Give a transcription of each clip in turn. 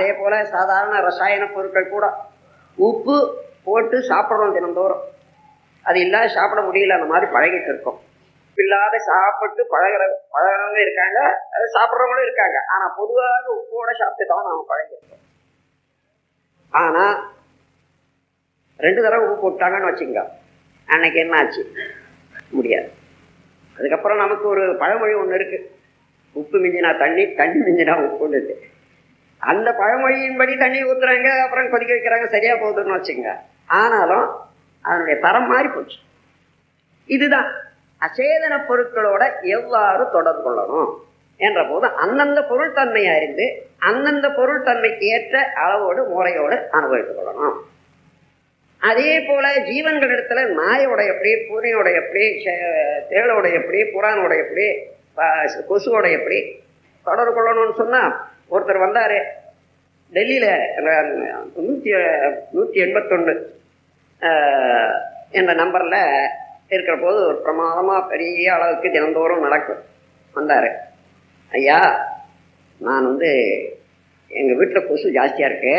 அதே போல சாதாரண ரசாயன பொருட்கள் கூட உப்பு போட்டு சாப்பிடுறோம் தினந்தோறும். அது இல்லாத சாப்பிட முடியல அந்த மாதிரி பழகிட்டு இருக்கோம். இல்லாத சாப்பிட்டு பழகிற பழகிறவங்க இருக்காங்க அது சாப்பிட்றவங்களும் இருக்காங்க. ஆனா பொதுவாக உப்போட சாப்பிட்டு தான் நாம பழகிருக்கோம் ஆனா ரெண்டு தடவை உப்பு போட்டாங்கன்னு வச்சுங்க அன்னைக்கு என்ன ஆச்சு? முடியாது. அதுக்கப்புறம் நமக்கு ஒரு பழமொழி ஒண்ணு இருக்கு. உப்பு மிஞ்சினா தண்ணி தண்ணி மிஞ்சினா உப்புன்னு இருக்கு. அந்த பழமொழியின்படி தண்ணி ஊத்துறாங்க அப்புறம் கொதிக்க வைக்கிறாங்க சரியா போகுதுன்னு வச்சுங்க. ஆனாலும் அதனுடைய தரம் மாறி போச்சு. இதுதான். அசேதன பொருட்களோட எவ்வாறு தொடர்பு கொள்ளணும் என்ற போது அந்தந்த பொருள் தன்மையை அறிந்து அந்தந்த பொருள் தன்மைக்கு ஏற்ற அளவோடு முறையோடு அனுபவித்துக் கொள்ளணும். அதே போல ஜீவன்களிடத்துல நாயோட எப்படி பூனையோட எப்படி சே- தேளோட எப்படி புறானோட எப்படி கொசுவோட எப்படி தொடர்பு கொள்ளணும்னு சொன்னா ஒருத்தர் வந்தார். டெல்லியில் நூற்றி நூற்றி எண்பத்தொன்று எண்பத்தொன்னு என்ற நம்பரில் இருக்கிற போது ஒரு பிரமாதமாக பெரிய அளவுக்கு தினந்தோறும் நடக்கும். வந்தார். ஐயா நான் வந்து எங்கள் வீட்டில் கொசு ஜாஸ்தியாக இருக்கு.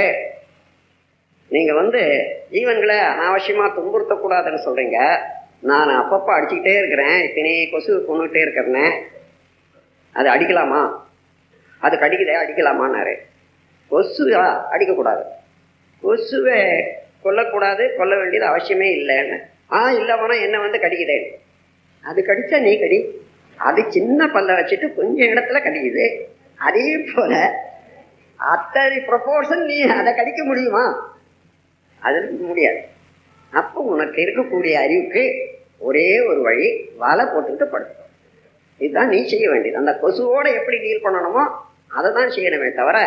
நீங்கள் வந்து ஜீவன்களை அனாவசியமாக துன்புறுத்தக்கூடாதுன்னு சொல்கிறீங்க நான் அப்பப்போ அடிச்சுக்கிட்டே இருக்கிறேன். இத்தனை கொசு கொண்டுகிட்டே இருக்கிறேனே அது அடிக்கலாமா? அது கடிக்குதே அடிக்கலாமான்னாரு. கொசுவா அடிக்கக்கூடாது. கொசுவை கொல்லக்கூடாது கொல்ல வேண்டியது அவசியமே இல்லைன்னு. ஆ இல்லவனா என்ன வந்து கடிக்குதே? அது கடிச்சா நீ கடி. அது சின்ன பல்ல வச்சுட்டு கொஞ்சம் இடத்துல கடிக்குது. அதே போல அத்தனை ப்ரொபோர்ஷன் நீ அதை கடிக்க முடியுமா? அது முடியாது. அப்போ உனக்கு இருக்கக்கூடிய அறிவுக்கு ஒரே ஒரு வழி வலை போட்டுக்கிட்டு படுத்துக்கோ. இதுதான் நீ செய்ய வேண்டியது. அந்த கொசுவோட எப்படி டீல் பண்ணணுமோ அதை தான் செய்யணுமே தவிர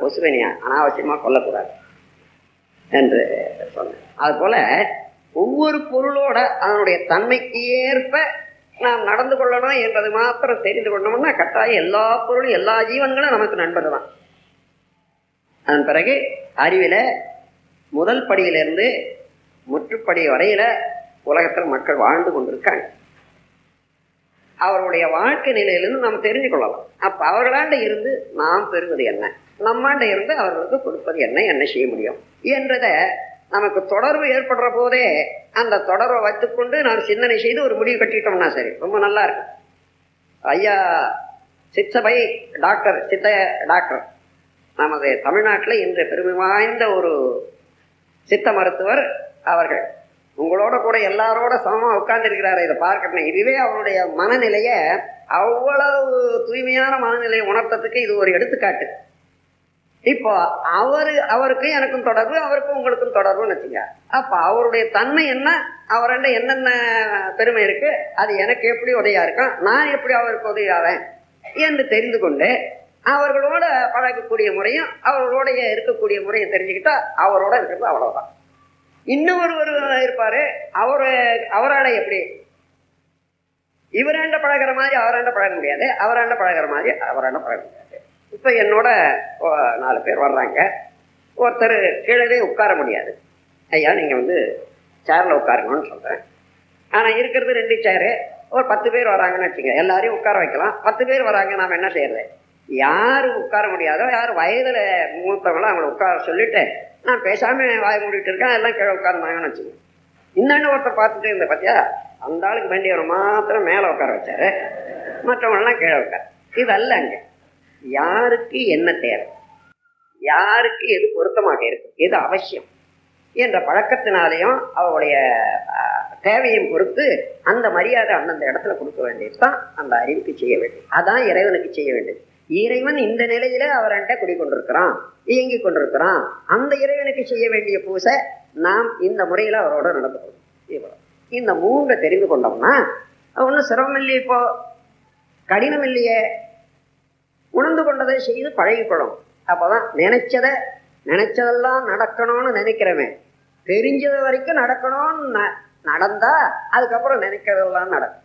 கொசுவனியா அனாவசியமாக கொல்லக்கூடாது என்று சொன்னேன். அதுபோல் ஒவ்வொரு பொருளோட அதனுடைய தன்மைக்கு ஏற்ப நாம் நடந்து கொள்ளணும் என்பது மாத்திரம் தெரிந்து கொள்ளணும்னா கட்டாயம் எல்லா பொருளும் எல்லா ஜீவன்களும் நமக்கு நண்பர் தான் அதன் பிறகு அறிவில் முதல் படியிலிருந்து முற்றுப்படி வரையில உலகத்தில் மக்கள் வாழ்ந்து கொண்டிருக்காங்க. அவருடைய வாழ்க்கை நிலையிலிருந்து நாம் தெரிஞ்சு கொள்ளலாம் அப்ப அவர்களாண்ட இருந்து நாம் பெறுவது என்ன? நம்மாண்ட இருந்து அவர்களுக்கு கொடுப்பது என்ன? என்ன செய்ய முடியும்? என்றத நமக்கு தொடர்பு ஏற்படுற போதே அந்த தொடர்பை வைத்துக்கொண்டு நாம் சிந்தனை செய்து ஒரு முடிவு கட்டிட்டோம்னா சரி ரொம்ப நல்லா இருக்கும். ஐயா சித்தபை டாக்டர் சித்த டாக்டர். நமது தமிழ்நாட்டில் இன்று பெருமை வாய்ந்த ஒரு சித்த மருத்துவர் அவர்கள். உங்களோட கூட எல்லாரோட சமமா உட்கார்ந்துருக்கிறாரு இதை பார்க்கணும் இதுவே அவருடைய மனநிலைய அவ்வளவு தூய்மையான மனநிலையை உணர்த்ததுக்கு இது ஒரு எடுத்துக்காட்டு. இப்போ அவரு அவருக்கும் எனக்கும் தொடர்பு அவருக்கும் உங்களுக்கும் தொடர்புன்னு வச்சுங்க. அப்ப அவருடைய தன்மை என்ன அவர்கிட்ட என்னென்ன பெருமை இருக்கு அது எனக்கு எப்படி உதவியா இருக்கும் நான் எப்படி அவருக்கு உதவியாவேன் என்று தெரிந்து கொண்டு அவர்களோட பழகக்கூடிய முறையும் அவர்களோடைய இருக்கக்கூடிய முறையும் தெரிஞ்சுக்கிட்டா அவரோட இருக்கிறது அவ்வளவுதான். இன்னும் ஒருவர் இருப்பாரு அவரு அவராட எப்படி? இவராண்ட பழகுற மாதிரி அவராண்ட பழக முடியாது. அவராண்ட பழகுற மாதிரி அவராண்ட பழக முடியாது. இப்போ என்னோட ஓ, நாலு பேர் வர்றாங்க. ஒருத்தர் கீழே உட்கார முடியாது. ஐயா நீங்கள் வந்து சேரில் உட்காருங்கன்னு சொல்கிறேன் ஆனால் இருக்கிறது ரெண்டு சேரு ஒரு பத்து பேர் வராங்கன்னு வச்சுங்க எல்லாரையும் உட்கார வைக்கலாம். பத்து பேர் வராங்க நாம என்ன செய்யறது? யாரும் உட்கார முடியாதோ யார் வயதில் மூத்தவங்களோ அவங்கள உட்கார சொல்லிட்டு நான் பேசாமல் வாய் மூடிட்டு இருக்கேன் எல்லாம் கீழே உட்கார்ந்தாங்கன்னு வச்சுக்கோங்க. இன்னொன்று ஒருத்தர் பார்த்துட்டு இருந்த பார்த்தியா அந்த ஆளுக்கு வேண்டியவர் மாத்திரம் மேலே உட்கார வச்சாரு. மற்றவங்களாம் கீழே உட்கார. இது அல்ல யாருக்கு என்ன தேவை? யாருக்கு எது பொருத்தமாக இருக்கு? எது அவசியம்? என்ற பழக்கத்தினாலேயும் அவருடைய தேவையும் பொறுத்து அந்த மரியாதை அந்தந்த இடத்துல கொடுக்க வேண்டியது தான் அந்த அறிவுக்கு செய்ய வேண்டியது. அதான் இறைவனுக்கு செய்ய வேண்டியது. இறைவன் இந்த நிலையில அவர்கிட்ட குடிக்கொண்டிருக்கிறான் இயங்கி கொண்டிருக்கிறான். அந்த இறைவனுக்கு செய்ய வேண்டிய பூசை நாம் இந்த முறையில அவரோட நடந்து கொள்ளணும் இவ்வளவு. இந்த மூன்றை தெரிந்து கொண்டோம்னா ஒன்றும் சிரமம் இல்லையே இப்போ கடினம் இல்லையே உணர்ந்து கொண்டதை செய்து பழகிக்கொள்ளும். அப்போதான் நினைச்சதை நினைச்சதெல்லாம் நடக்கணும்னு நினைக்கிறவன் தெரிஞ்சது வரைக்கும் நடக்கணும்னு ந- நடந்தா அதுக்கப்புறம் நினைக்கிறதெல்லாம் நடக்கும்.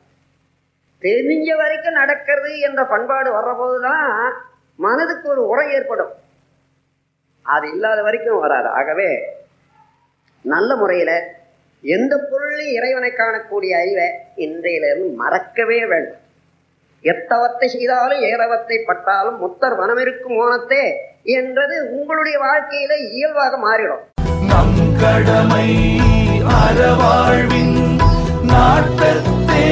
தெரிஞ்ச வரைக்கும் நடக்கிறது என்ற பண்பாடு வர்றபோதுதான் மனதுக்கு ஒரு உரை ஏற்படும். அது இல்லாத வரைக்கும் வராது. ஆகவே நல்ல முறையில எந்த பொருளையும் இறைவனை காணக்கூடிய அறிவை இன்றையிலிருந்து மறக்கவே வேண்டும். எத்தவத்தை செய்தாலும் ஏறவத்தை பட்டாலும் முத்தர் மனமிருக்கும் ஓனத்தே என்றது உங்களுடைய வாழ்க்கையில இயல்பாக மாறிடும். நம் கடமை அறவாழ்வின் நாட்டத்தே